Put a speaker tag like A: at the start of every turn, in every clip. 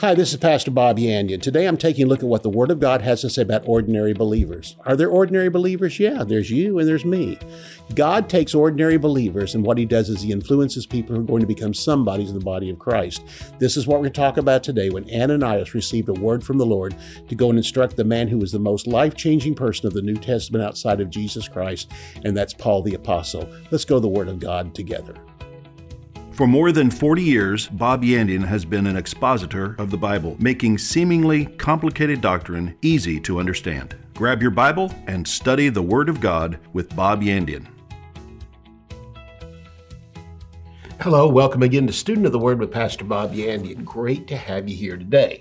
A: Hi, this is Pastor Bob Yandian. Today I'm taking a look at what the Word of God has to say about ordinary believers. Are there ordinary believers? Yeah, there's you and there's me. God takes ordinary believers, and what He does is He influences people who are going to become somebodies in the body of Christ. This is what we're going to talk about today when Ananias received a word from the Lord to go and instruct the man who was the most life changing person of the New Testament outside of Jesus Christ, and that's Paul the Apostle. Let's go to the Word of God together.
B: For more than 40 years, Bob Yandian has been an expositor of the Bible, making seemingly complicated doctrine easy to understand. Grab your Bible and study the Word of God with Bob Yandian.
A: Hello, welcome again to Student of the Word with Pastor Bob Yandian. Great to have you here today.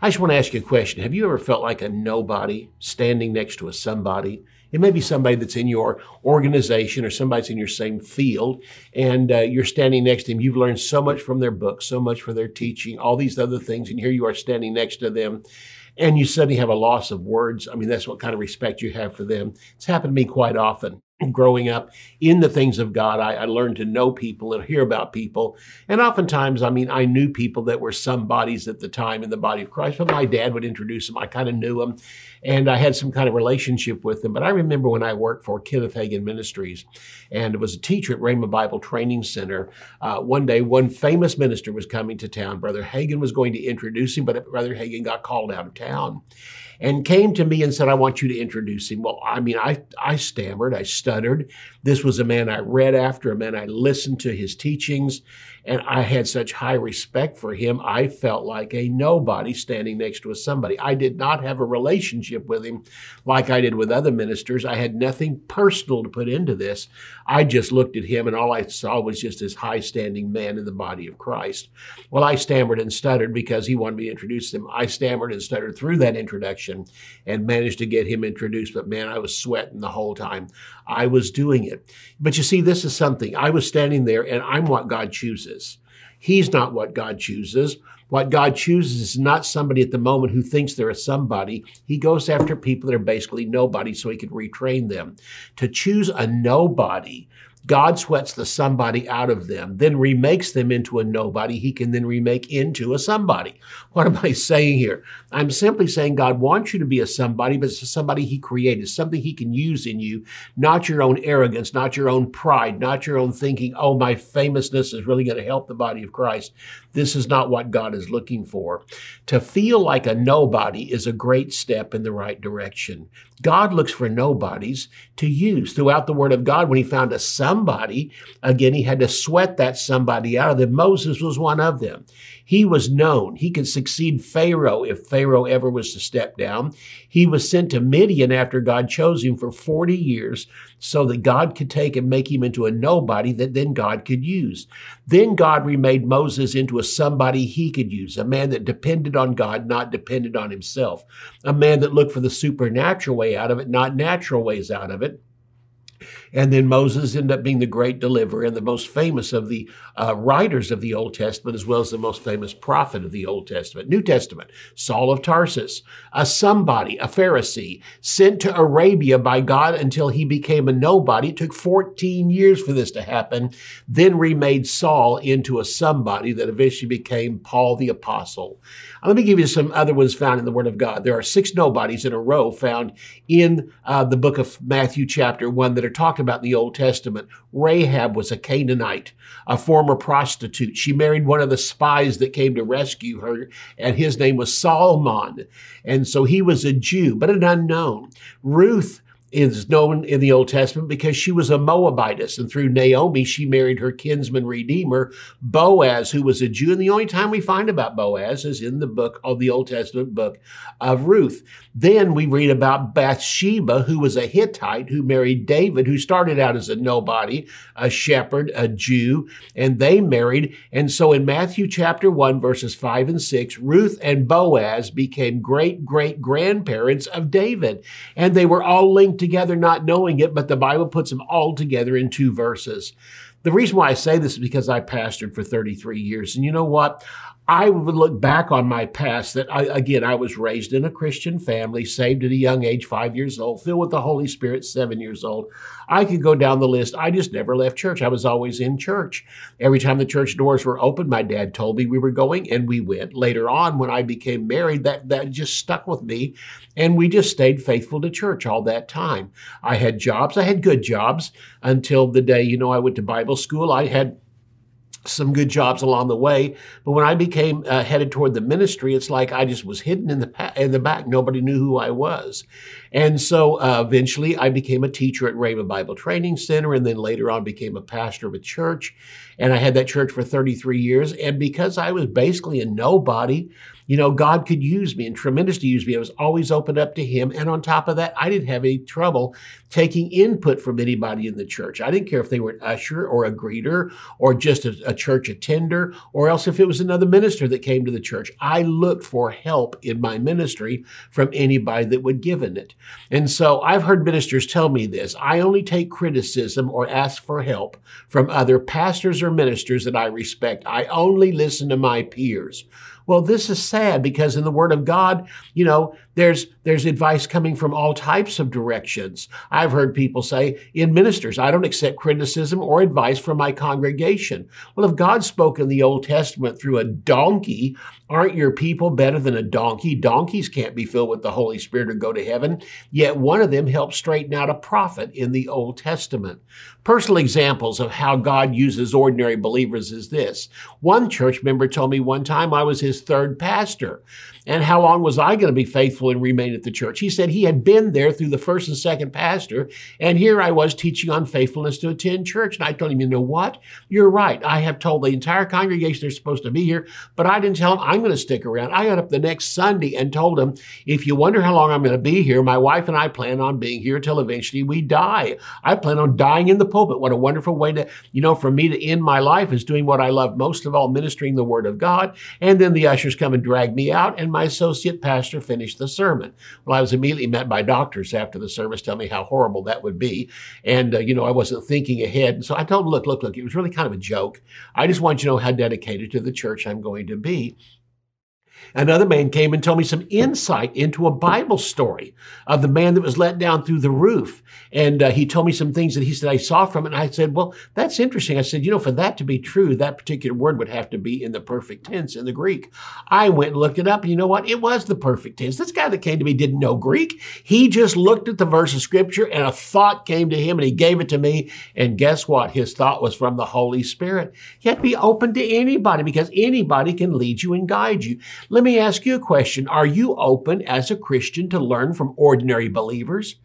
A: I just want to ask you a question. Have you ever felt like a nobody standing next to a somebody? It may be somebody that's in your organization or somebody's in your same field, and uh, you're standing next to them. You've learned so much from their books, so much from their teaching, all these other things, and here you are standing next to them, and you suddenly have a loss of words. I mean, that's what kind of respect you have for them. It's happened to me quite often growing up in the things of God, I, I, learned to know people and hear about people. And oftentimes, I mean, I knew people that were some bodies at the time in the body of Christ, but my dad would introduce them. I kind of knew them and I had some kind of relationship with them. But I remember when I worked for Kenneth Hagin Ministries and was a teacher at Rhema Bible Training Center, uh, one day one famous minister was coming to town. Brother Hagin was going to introduce him, but Brother Hagin got called out of town and came to me and said, I want you to introduce him. Well, I mean, I, I stammered, I stuttered. This was a man I read after, a man I listened to his teachings, and I had such high respect for him. I felt like a nobody standing next to a somebody. I did not have a relationship with him like I did with other ministers. I had nothing personal to put into this. I just looked at him, and all I saw was just this high standing man in the body of Christ. Well, I stammered and stuttered because he wanted me to introduce him. I stammered and stuttered through that introduction and managed to get him introduced. But man, I was sweating the whole time. I was doing it. But you see, this is something. I was standing there and I'm what God chooses. He's not what God chooses. What God chooses is not somebody at the moment who thinks they're a somebody. He goes after people that are basically nobody so he can retrain them. To choose a nobody God sweats the somebody out of them, then remakes them into a nobody he can then remake into a somebody. What am I saying here? I'm simply saying God wants you to be a somebody, but it's somebody he created, something he can use in you, not your own arrogance, not your own pride, not your own thinking, oh, my famousness is really going to help the body of Christ. This is not what God is looking for. To feel like a nobody is a great step in the right direction. God looks for nobodies to use. Throughout the Word of God, when he found a somebody, again, he had to sweat that somebody out of them. Moses was one of them. He was known. He could succeed Pharaoh if Pharaoh ever was to step down. He was sent to Midian after God chose him for 40 years so that God could take and make him into a nobody that then God could use. Then God remade Moses into a somebody he could use, a man that depended on God, not depended on himself, a man that looked for the supernatural way out of it, not natural ways out of it. And then Moses ended up being the great deliverer and the most famous of the uh, writers of the Old Testament, as well as the most famous prophet of the Old Testament. New Testament, Saul of Tarsus, a somebody, a Pharisee, sent to Arabia by God until he became a nobody. It took 14 years for this to happen, then remade Saul into a somebody that eventually became Paul the Apostle. Let me give you some other ones found in the Word of God. There are six nobodies in a row found in uh, the book of Matthew, chapter 1, that are talked about the Old Testament. Rahab was a Canaanite, a former prostitute. She married one of the spies that came to rescue her, and his name was Salmon. And so he was a Jew, but an unknown. Ruth is known in the Old Testament because she was a Moabitess. And through Naomi, she married her kinsman redeemer, Boaz, who was a Jew. And the only time we find about Boaz is in the book of the Old Testament book of Ruth. Then we read about Bathsheba, who was a Hittite who married David, who started out as a nobody, a shepherd, a Jew, and they married. And so in Matthew chapter 1, verses 5 and 6, Ruth and Boaz became great great grandparents of David. And they were all linked together not knowing it, but the Bible puts them all together in two verses. The reason why I say this is because I pastored for 33 years. And you know what? I would look back on my past that I, again, I was raised in a Christian family, saved at a young age, five years old, filled with the Holy Spirit, seven years old. I could go down the list. I just never left church. I was always in church. Every time the church doors were open, my dad told me we were going and we went. Later on, when I became married, that, that just stuck with me. And we just stayed faithful to church all that time. I had jobs. I had good jobs until the day, you know, I went to Bible school. I had some good jobs along the way. But when I became uh, headed toward the ministry, it's like I just was hidden in the in the back. Nobody knew who I was, and so uh, eventually I became a teacher at Rhema Bible Training Center, and then later on became a pastor of a church. And I had that church for 33 years. And because I was basically a nobody, you know, God could use me and tremendously use me. I was always open up to Him. And on top of that, I didn't have any trouble taking input from anybody in the church. I didn't care if they were an usher or a greeter or just a, a church attender or else if it was another minister that came to the church. I looked for help in my ministry from anybody that would give in it. And so I've heard ministers tell me this. I only take criticism or ask for help from other pastors or ministers that I respect. I only listen to my peers. Well, this is sad because in the Word of God, you know, there's there's advice coming from all types of directions. I've heard people say in ministers, I don't accept criticism or advice from my congregation. Well, if God spoke in the Old Testament through a donkey, aren't your people better than a donkey? Donkeys can't be filled with the Holy Spirit or go to heaven. Yet one of them helped straighten out a prophet in the Old Testament. Personal examples of how God uses ordinary believers is this. One church member told me one time I was his third pastor. And how long was I going to be faithful and remain at the church? He said he had been there through the first and second pastor, and here I was teaching on faithfulness to attend church. And I told him, you know what? You're right. I have told the entire congregation they're supposed to be here, but I didn't tell them I'm going to stick around. I got up the next Sunday and told them, if you wonder how long I'm going to be here, my wife and I plan on being here till eventually we die. I plan on dying in the pulpit. What a wonderful way to, you know, for me to end my life is doing what I love most of all, ministering the word of God. And then the ushers come and drag me out, and my associate pastor finished the sermon. Well, I was immediately met by doctors after the service telling me how horrible that would be. And, uh, you know, I wasn't thinking ahead. And so I told him, look, look, look, it was really kind of a joke. I just want you to know how dedicated to the church I'm going to be. Another man came and told me some insight into a Bible story of the man that was let down through the roof. And uh, he told me some things that he said I saw from it. And I said, Well, that's interesting. I said, You know, for that to be true, that particular word would have to be in the perfect tense in the Greek. I went and looked it up. And you know what? It was the perfect tense. This guy that came to me didn't know Greek. He just looked at the verse of scripture and a thought came to him and he gave it to me. And guess what? His thought was from the Holy Spirit. You have to be open to anybody because anybody can lead you and guide you. Let me ask you a question. Are you open as a Christian to learn from ordinary believers?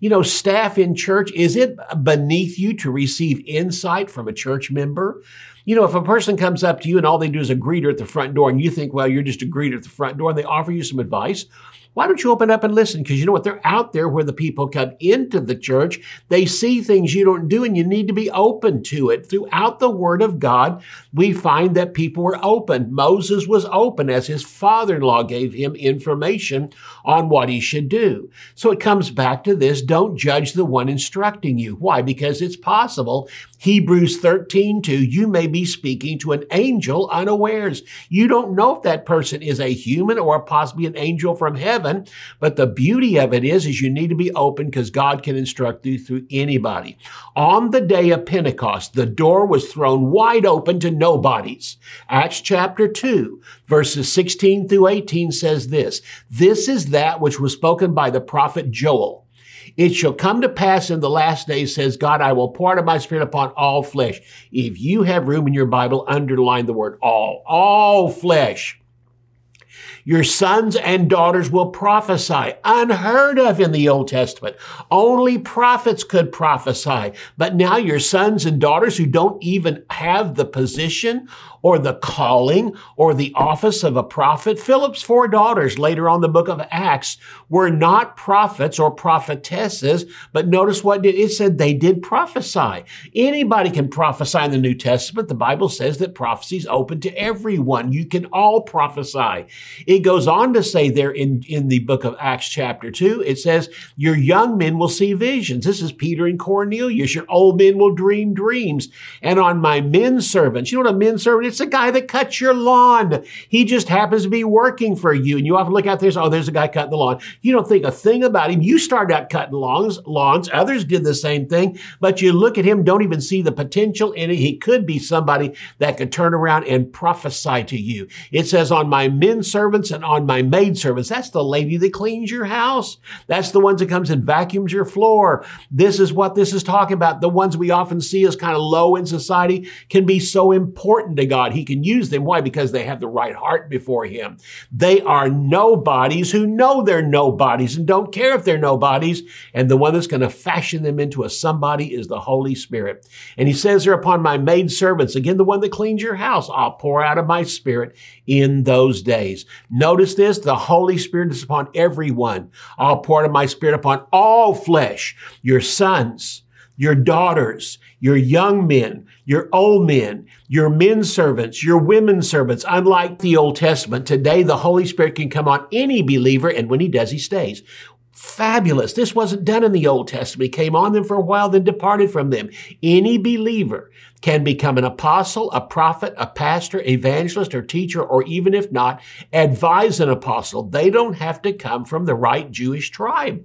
A: You know, staff in church, is it beneath you to receive insight from a church member? You know, if a person comes up to you and all they do is a greeter at the front door and you think, well, you're just a greeter at the front door and they offer you some advice, why don't you open up and listen? Because you know what? They're out there where the people come into the church. They see things you don't do, and you need to be open to it. Throughout the Word of God, we find that people were open. Moses was open as his father in law gave him information on what he should do. So it comes back to this don't judge the one instructing you. Why? Because it's possible. Hebrews 13, 2, you may be speaking to an angel unawares. You don't know if that person is a human or possibly an angel from heaven heaven. But the beauty of it is, is you need to be open because God can instruct you through anybody. On the day of Pentecost, the door was thrown wide open to nobodies. Acts chapter 2, verses 16 through 18 says this, This is that which was spoken by the prophet Joel. It shall come to pass in the last days, says God, I will pour out my spirit upon all flesh. If you have room in your Bible, underline the word all. All flesh. Your sons and daughters will prophesy. Unheard of in the Old Testament. Only prophets could prophesy. But now your sons and daughters who don't even have the position or the calling or the office of a prophet. Philip's four daughters later on the book of Acts were not prophets or prophetesses, but notice what it said they did prophesy. Anybody can prophesy in the New Testament. The Bible says that prophecy is open to everyone. You can all prophesy. It goes on to say there in, in the book of Acts chapter 2, it says, Your young men will see visions. This is Peter and Cornelius. Your old men will dream dreams. And on my men servants, you know what a men servant? It's a guy that cuts your lawn. He just happens to be working for you. And you often look out there and say, Oh, there's a guy cutting the lawn. You don't think a thing about him. You started out cutting lawns, lawns. Others did the same thing, but you look at him, don't even see the potential in it. He could be somebody that could turn around and prophesy to you. It says, on my men servants and on my maid servants. That's the lady that cleans your house. That's the ones that comes and vacuums your floor. This is what this is talking about. The ones we often see as kind of low in society can be so important to God. He can use them. Why? Because they have the right heart before Him. They are nobodies who know they're nobodies and don't care if they're nobodies. And the one that's going to fashion them into a somebody is the Holy Spirit. And He says there upon my maid servants, again, the one that cleans your house, I'll pour out of my spirit in those days. Notice this, the Holy Spirit is upon everyone. I'll pour out of my spirit upon all flesh, your sons, your daughters, your young men, your old men, your men servants, your women servants. Unlike the Old Testament, today the Holy Spirit can come on any believer, and when he does, he stays. Fabulous. This wasn't done in the Old Testament. He came on them for a while, then departed from them. Any believer can become an apostle, a prophet, a pastor, evangelist, or teacher, or even if not, advise an apostle. They don't have to come from the right Jewish tribe.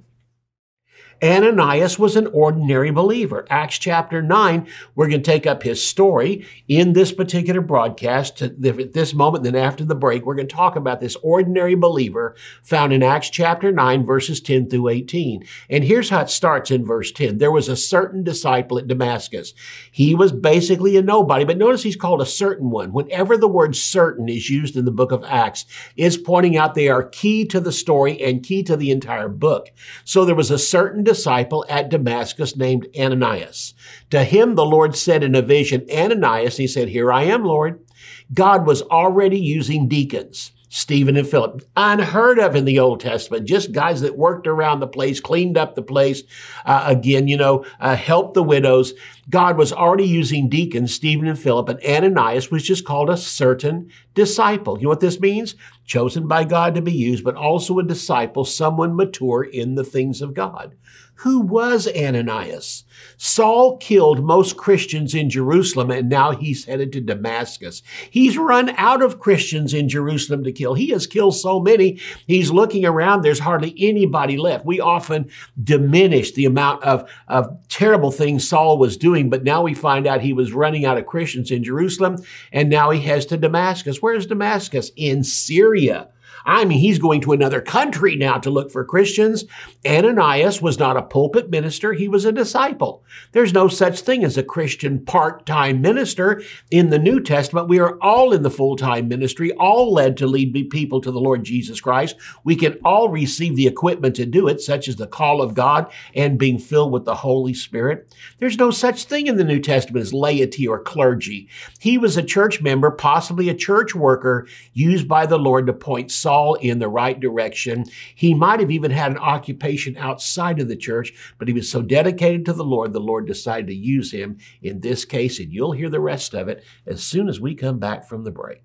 A: Ananias was an ordinary believer. Acts chapter 9, we're going to take up his story in this particular broadcast at this moment. Then after the break, we're going to talk about this ordinary believer found in Acts chapter 9, verses 10 through 18. And here's how it starts in verse 10. There was a certain disciple at Damascus. He was basically a nobody, but notice he's called a certain one. Whenever the word certain is used in the book of Acts, it's pointing out they are key to the story and key to the entire book. So there was a certain disciple at Damascus named Ananias. To him, the Lord said in a vision, Ananias, he said, Here I am, Lord. God was already using deacons. Stephen and Philip. Unheard of in the Old Testament, just guys that worked around the place, cleaned up the place. Uh, again, you know, uh, helped the widows. God was already using deacons, Stephen and Philip, and Ananias was just called a certain disciple. You know what this means? Chosen by God to be used, but also a disciple, someone mature in the things of God. Who was Ananias? Saul killed most Christians in Jerusalem and now he's headed to Damascus. He's run out of Christians in Jerusalem to kill. He has killed so many. He's looking around. There's hardly anybody left. We often diminish the amount of, of terrible things Saul was doing, but now we find out he was running out of Christians in Jerusalem and now he heads to Damascus. Where's Damascus? In Syria. I mean, he's going to another country now to look for Christians. Ananias was not a pulpit minister, he was a disciple. There's no such thing as a Christian part time minister. In the New Testament, we are all in the full time ministry, all led to lead people to the Lord Jesus Christ. We can all receive the equipment to do it, such as the call of God and being filled with the Holy Spirit. There's no such thing in the New Testament as laity or clergy. He was a church member, possibly a church worker, used by the Lord to point Saul in the right direction. He might have even had an occupation outside of the church, but he was so dedicated to the Lord, the Lord decided to use him in this case, and you'll hear the rest of it as soon as we come back from the break.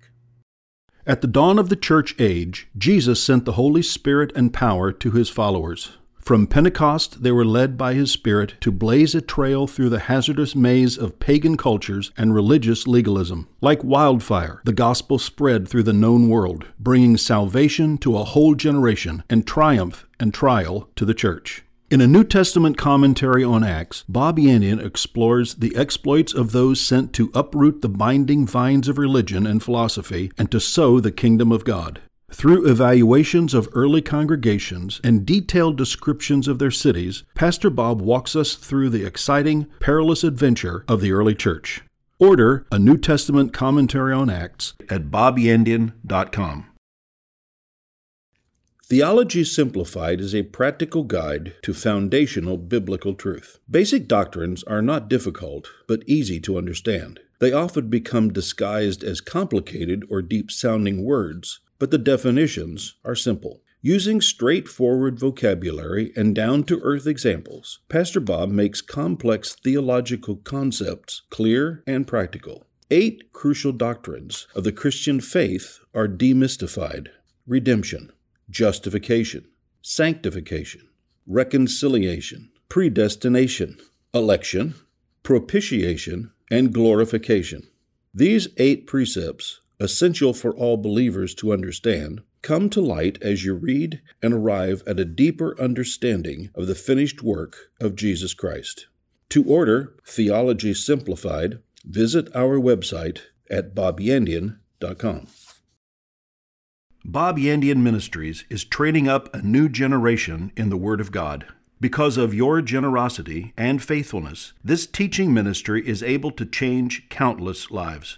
B: At the dawn of the church age, Jesus sent the Holy Spirit and power to his followers. From Pentecost, they were led by His Spirit to blaze a trail through the hazardous maze of pagan cultures and religious legalism. Like wildfire, the gospel spread through the known world, bringing salvation to a whole generation and triumph and trial to the church. In a New Testament commentary on Acts, Bob Yandian explores the exploits of those sent to uproot the binding vines of religion and philosophy and to sow the kingdom of God. Through evaluations of early congregations and detailed descriptions of their cities, Pastor Bob walks us through the exciting, perilous adventure of the early church. Order a New Testament commentary on Acts at bobyandian.com. Theology Simplified is a practical guide to foundational biblical truth. Basic doctrines are not difficult, but easy to understand. They often become disguised as complicated or deep sounding words but the definitions are simple. Using straightforward vocabulary and down to earth examples, Pastor Bob makes complex theological concepts clear and practical. Eight crucial doctrines of the Christian faith are demystified. redemption, justification, sanctification, reconciliation, predestination, election, propitiation, and glorification. These eight precepts, essential for all believers to understand, come to light as you read and arrive at a deeper understanding of the finished work of Jesus Christ. To order Theology Simplified, visit our website at bobyandian.com. Bob Yandian Ministries is training up a new generation in the Word of God. Because of your generosity and faithfulness, this teaching ministry is able to change countless lives.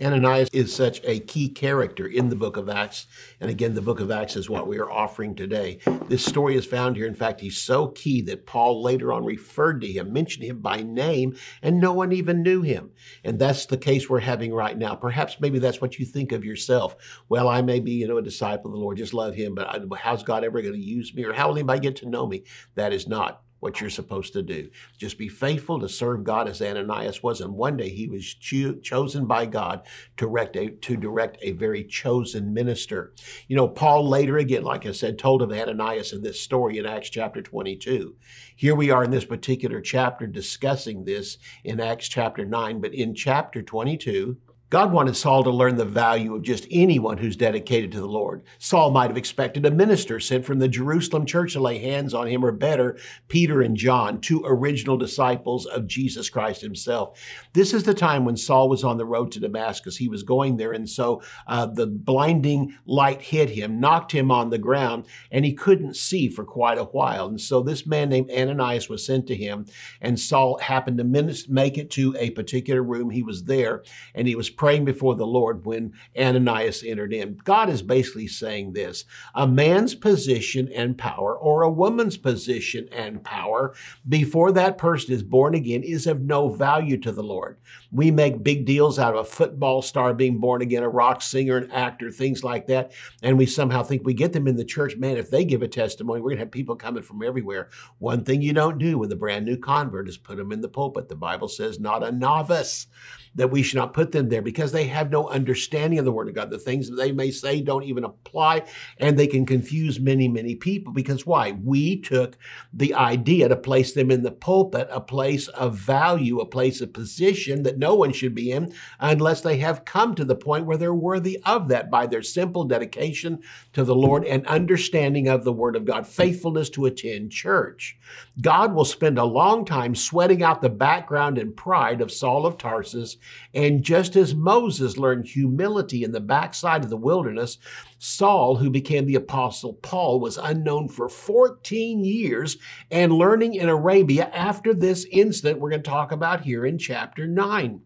A: Ananias is such a key character in the book of Acts. And again, the book of Acts is what we are offering today. This story is found here. In fact, he's so key that Paul later on referred to him, mentioned him by name, and no one even knew him. And that's the case we're having right now. Perhaps maybe that's what you think of yourself. Well, I may be, you know, a disciple of the Lord, just love him, but how's God ever going to use me or how will anybody get to know me? That is not what you're supposed to do. Just be faithful to serve God as Ananias was. And one day he was cho- chosen by God to direct, a, to direct a very chosen minister. You know, Paul later again, like I said, told of Ananias in this story in Acts chapter 22. Here we are in this particular chapter discussing this in Acts chapter 9, but in chapter 22, God wanted Saul to learn the value of just anyone who's dedicated to the Lord. Saul might have expected a minister sent from the Jerusalem church to lay hands on him, or better, Peter and John, two original disciples of Jesus Christ himself. This is the time when Saul was on the road to Damascus. He was going there, and so uh, the blinding light hit him, knocked him on the ground, and he couldn't see for quite a while. And so this man named Ananias was sent to him, and Saul happened to make it to a particular room. He was there, and he was praying before the Lord when Ananias entered in. God is basically saying this a man's position and power, or a woman's position and power, before that person is born again, is of no value to the Lord. We make big deals out of a football star being born again, a rock singer, an actor, things like that, and we somehow think we get them in the church. Man, if they give a testimony, we're going to have people coming from everywhere. One thing you don't do with a brand new convert is put them in the pulpit. The Bible says, not a novice that we should not put them there because they have no understanding of the Word of God. The things that they may say don't even apply, and they can confuse many, many people. Because why? We took the idea to place them in the pulpit, a place of value, a place of position that no one should be in unless they have come to the point where they're worthy of that by their simple dedication to the Lord and understanding of the Word of God, faithfulness to attend church. God will spend a long time sweating out the background and pride of Saul of Tarsus and just as Moses learned humility in the backside of the wilderness, Saul, who became the apostle Paul, was unknown for 14 years and learning in Arabia after this incident we're going to talk about here in chapter 9.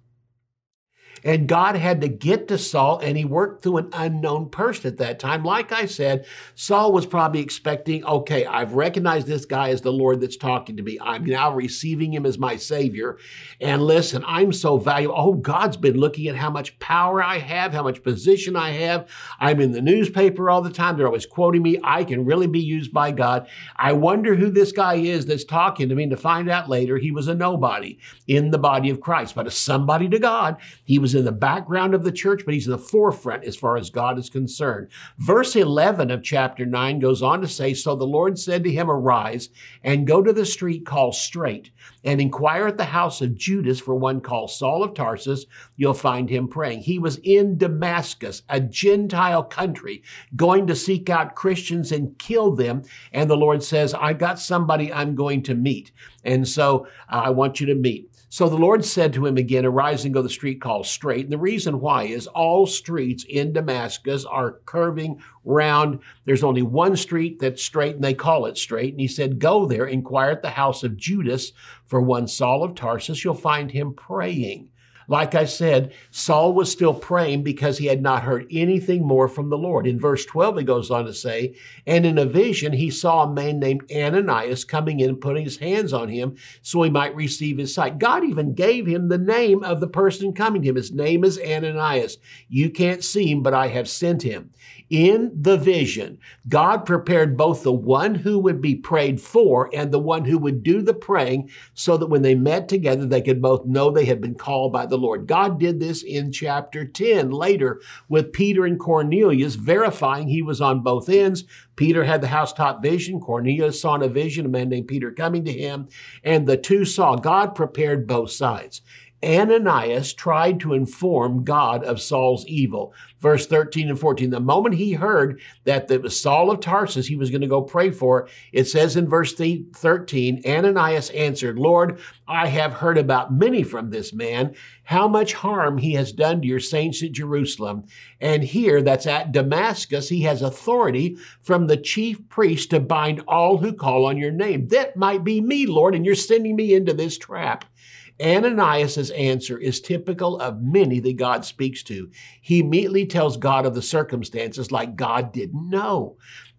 A: And God had to get to Saul, and he worked through an unknown person at that time. Like I said, Saul was probably expecting, okay, I've recognized this guy as the Lord that's talking to me. I'm now receiving him as my Savior. And listen, I'm so valuable. Oh, God's been looking at how much power I have, how much position I have. I'm in the newspaper all the time. They're always quoting me. I can really be used by God. I wonder who this guy is that's talking to me. And to find out later, he was a nobody in the body of Christ, but a somebody to God. He was was in the background of the church, but he's in the forefront as far as God is concerned. Verse 11 of chapter 9 goes on to say So the Lord said to him, Arise and go to the street called Straight, and inquire at the house of Judas for one called Saul of Tarsus. You'll find him praying. He was in Damascus, a Gentile country, going to seek out Christians and kill them. And the Lord says, I got somebody I'm going to meet. And so uh, I want you to meet. So the Lord said to him again, Arise and go the street called straight. And the reason why is all streets in Damascus are curving round. There's only one street that's straight, and they call it straight. And he said, Go there, inquire at the house of Judas for one Saul of Tarsus. You'll find him praying. Like I said, Saul was still praying because he had not heard anything more from the Lord. In verse 12, he goes on to say, And in a vision, he saw a man named Ananias coming in and putting his hands on him so he might receive his sight. God even gave him the name of the person coming to him. His name is Ananias. You can't see him, but I have sent him. In the vision, God prepared both the one who would be prayed for and the one who would do the praying so that when they met together, they could both know they had been called by the Lord. God did this in chapter 10 later with Peter and Cornelius, verifying he was on both ends. Peter had the housetop vision. Cornelius saw in a vision a man named Peter coming to him, and the two saw God prepared both sides. Ananias tried to inform God of Saul's evil. Verse 13 and 14. The moment he heard that it was Saul of Tarsus he was going to go pray for, it says in verse 13, Ananias answered, Lord, I have heard about many from this man, how much harm he has done to your saints at Jerusalem. And here, that's at Damascus, he has authority from the chief priest to bind all who call on your name. That might be me, Lord, and you're sending me into this trap. Ananias' answer is typical of many that God speaks to. He immediately tells God of the circumstances like God didn't know.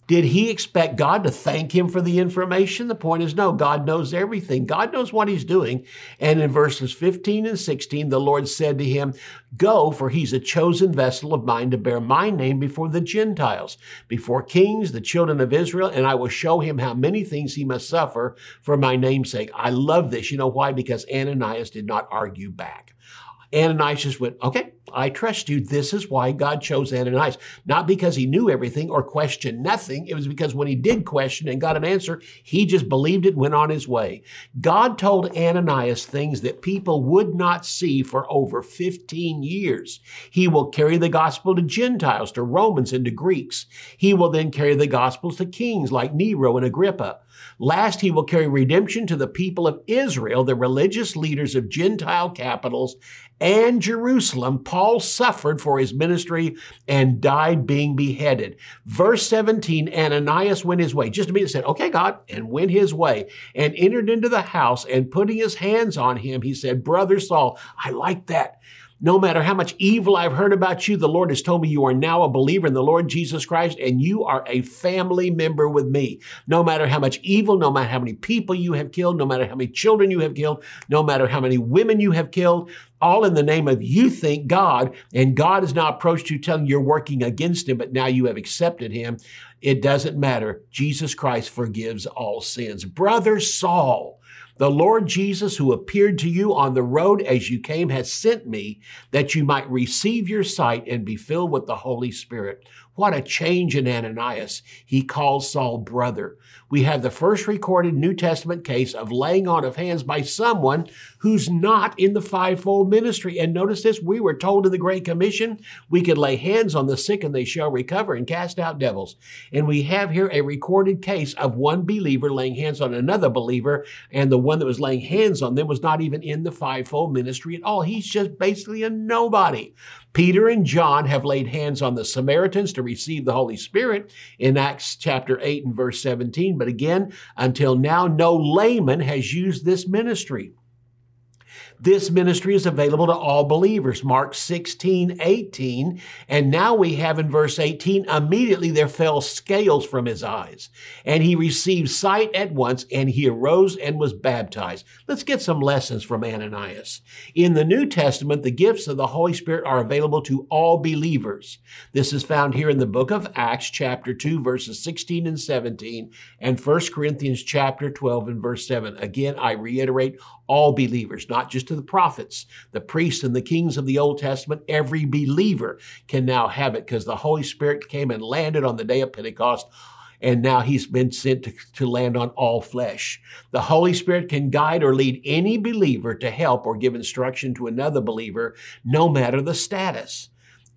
A: Did he expect God to thank him for the information? The point is no, God knows everything. God knows what he's doing. And in verses 15 and 16, the Lord said to him, Go, for he's a chosen vessel of mine to bear my name before the Gentiles, before kings, the children of Israel, and I will show him how many things he must suffer for my name's sake. I love this. You know why? Because Ananias did not argue back. Ananias went, okay, I trust you. This is why God chose Ananias. Not because he knew everything or questioned nothing. It was because when he did question and got an answer, he just believed it, went on his way. God told Ananias things that people would not see for over 15 years. He will carry the gospel to Gentiles, to Romans, and to Greeks. He will then carry the gospels to kings like Nero and Agrippa. Last, he will carry redemption to the people of Israel, the religious leaders of Gentile capitals, and Jerusalem. Paul suffered for his ministry and died being beheaded. Verse 17, Ananias went his way. Just a minute said, okay, God, and went his way and entered into the house and putting his hands on him, he said, brother Saul, I like that. No matter how much evil I've heard about you, the Lord has told me you are now a believer in the Lord Jesus Christ and you are a family member with me. No matter how much evil, no matter how many people you have killed, no matter how many children you have killed, no matter how many women you have killed, all in the name of you think God, and God has now approached you telling you you're working against him, but now you have accepted him. It doesn't matter. Jesus Christ forgives all sins. Brother Saul, the Lord Jesus, who appeared to you on the road as you came, has sent me that you might receive your sight and be filled with the Holy Spirit. What a change in Ananias. He calls Saul brother. We have the first recorded New Testament case of laying on of hands by someone who's not in the fivefold ministry. And notice this, we were told in the Great Commission we could lay hands on the sick and they shall recover and cast out devils. And we have here a recorded case of one believer laying hands on another believer, and the one that was laying hands on them was not even in the fivefold ministry at all. He's just basically a nobody. Peter and John have laid hands on the Samaritans to receive the Holy Spirit in Acts chapter 8 and verse 17. But again, until now, no layman has used this ministry. This ministry is available to all believers. Mark 16, 18. And now we have in verse 18, immediately there fell scales from his eyes, and he received sight at once, and he arose and was baptized. Let's get some lessons from Ananias. In the New Testament, the gifts of the Holy Spirit are available to all believers. This is found here in the book of Acts, chapter 2, verses 16 and 17, and 1 Corinthians chapter 12 and verse 7. Again, I reiterate, all believers, not just to the prophets, the priests, and the kings of the Old Testament. Every believer can now have it because the Holy Spirit came and landed on the day of Pentecost and now he's been sent to, to, land on all flesh. The Holy Spirit can guide or lead any believer to help or give instruction to another believer, no matter the status.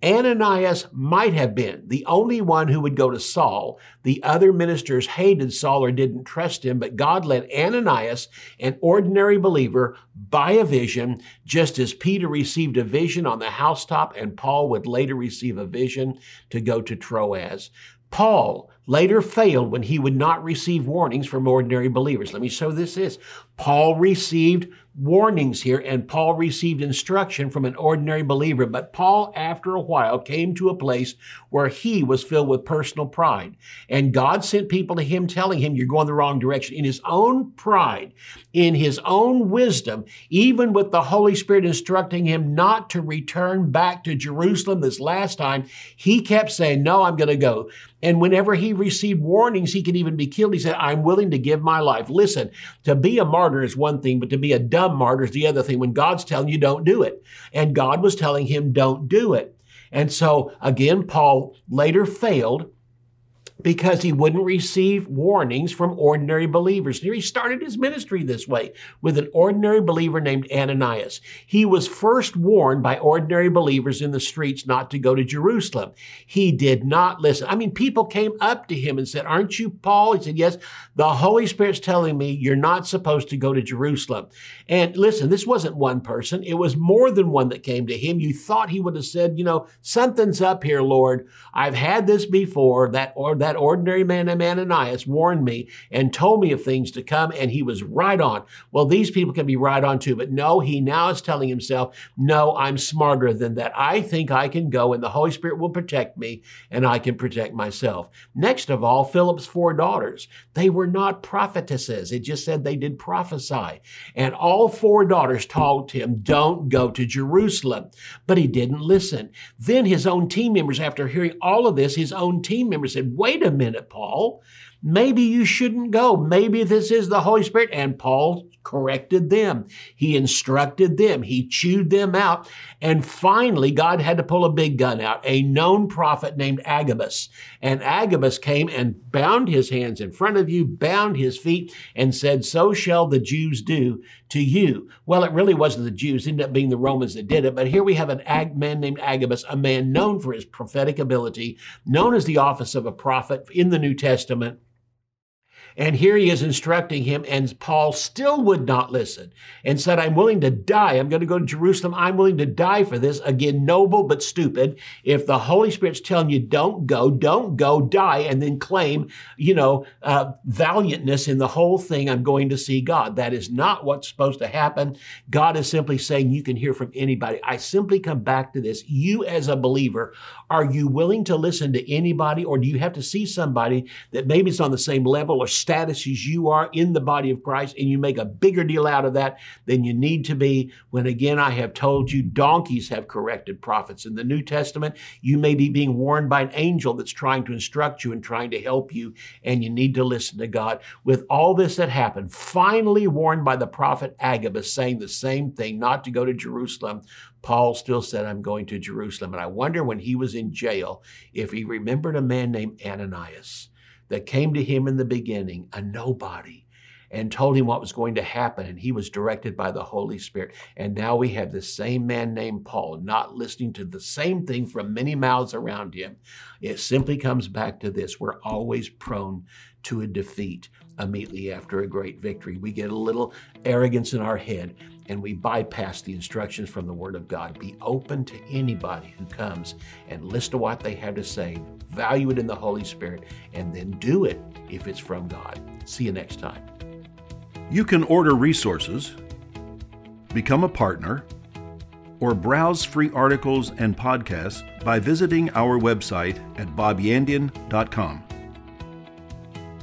A: Ananias might have been the only one who would go to Saul. The other ministers hated Saul or didn't trust him, but God led Ananias, an ordinary believer, by a vision, just as Peter received a vision on the housetop and Paul would later receive a vision to go to Troas. Paul later failed when he would not receive warnings from ordinary believers. Let me show this is. Paul received warnings here and Paul received instruction from an ordinary believer. But Paul, after a while, came to a place where he was filled with personal pride. And God sent people to him telling him, You're going the wrong direction. In his own pride, in his own wisdom, even with the Holy Spirit instructing him not to return back to Jerusalem this last time, he kept saying, No, I'm going to go. And whenever he received warnings, he could even be killed. He said, I'm willing to give my life. Listen, to be a martyr is one thing, but to be a dumb martyr is the other thing when God's telling you don't do it. And God was telling him, don't do it. And so again, Paul later failed because he wouldn't receive warnings from ordinary believers. He started his ministry this way with an ordinary believer named Ananias. He was first warned by ordinary believers in the streets not to go to Jerusalem. He did not listen. I mean, people came up to him and said, Aren't you Paul? He said, Yes, the Holy Spirit's telling me you're not supposed to go to Jerusalem. And listen, this wasn't one person, it was more than one that came to him. You thought he would have said, You know, something's up here, Lord. I've had this before, that or that that ordinary man Ananias warned me and told me of things to come, and he was right on. Well, these people can be right on too, but no, he now is telling himself, no, I'm smarter than that. I think I can go, and the Holy Spirit will protect me, and I can protect myself. Next of all, Philip's four daughters. They were not prophetesses. It just said they did prophesy. And all four daughters told him, don't go to Jerusalem. But he didn't listen. Then his own team members, after hearing all of this, his own team members said, wait a minute, Paul. Maybe you shouldn't go. Maybe this is the Holy Spirit. And Paul corrected them. He instructed them. He chewed them out. And finally, God had to pull a big gun out, a known prophet named Agabus. And Agabus came and bound his hands in front of you, bound his feet, and said, So shall the Jews do to you. Well, it really wasn't the Jews, it ended up being the Romans that did it. But here we have an ag- man named Agabus, a man known for his prophetic ability, known as the office of a prophet in the New Testament. And here he is instructing him, and Paul still would not listen and said, I'm willing to die. I'm going to go to Jerusalem. I'm willing to die for this. Again, noble but stupid. If the Holy Spirit's telling you don't go, don't go, die, and then claim, you know, uh, valiantness in the whole thing, I'm going to see God. That is not what's supposed to happen. God is simply saying you can hear from anybody. I simply come back to this. You as a believer, are you willing to listen to anybody or do you have to see somebody that maybe is on the same level or status as you are in the body of Christ and you make a bigger deal out of that than you need to be. When again, I have told you donkeys have corrected prophets. In the New Testament, you may be being warned by an angel that's trying to instruct you and trying to help you, and you need to listen to God. With all this that happened, finally warned by the prophet Agabus saying the same thing, not to go to Jerusalem, Paul still said, I'm going to Jerusalem. And I wonder when he was in jail if he remembered a man named Ananias that came to him in the beginning, a nobody, and told him what was going to happen. And he was directed by the Holy Spirit. And now we have the same man named Paul, not listening to the same thing from many mouths around him. It simply comes back to this we're always prone to a defeat immediately after a great victory. We get a little arrogance in our head and we bypass the instructions from the Word of God. Be open to anybody who comes and listen to what they have to say, value it in the Holy Spirit, and then do it if it's from God. See you next time.
B: You can order resources, become a partner, or browse free articles and podcasts by visiting our website at bobyandian.com.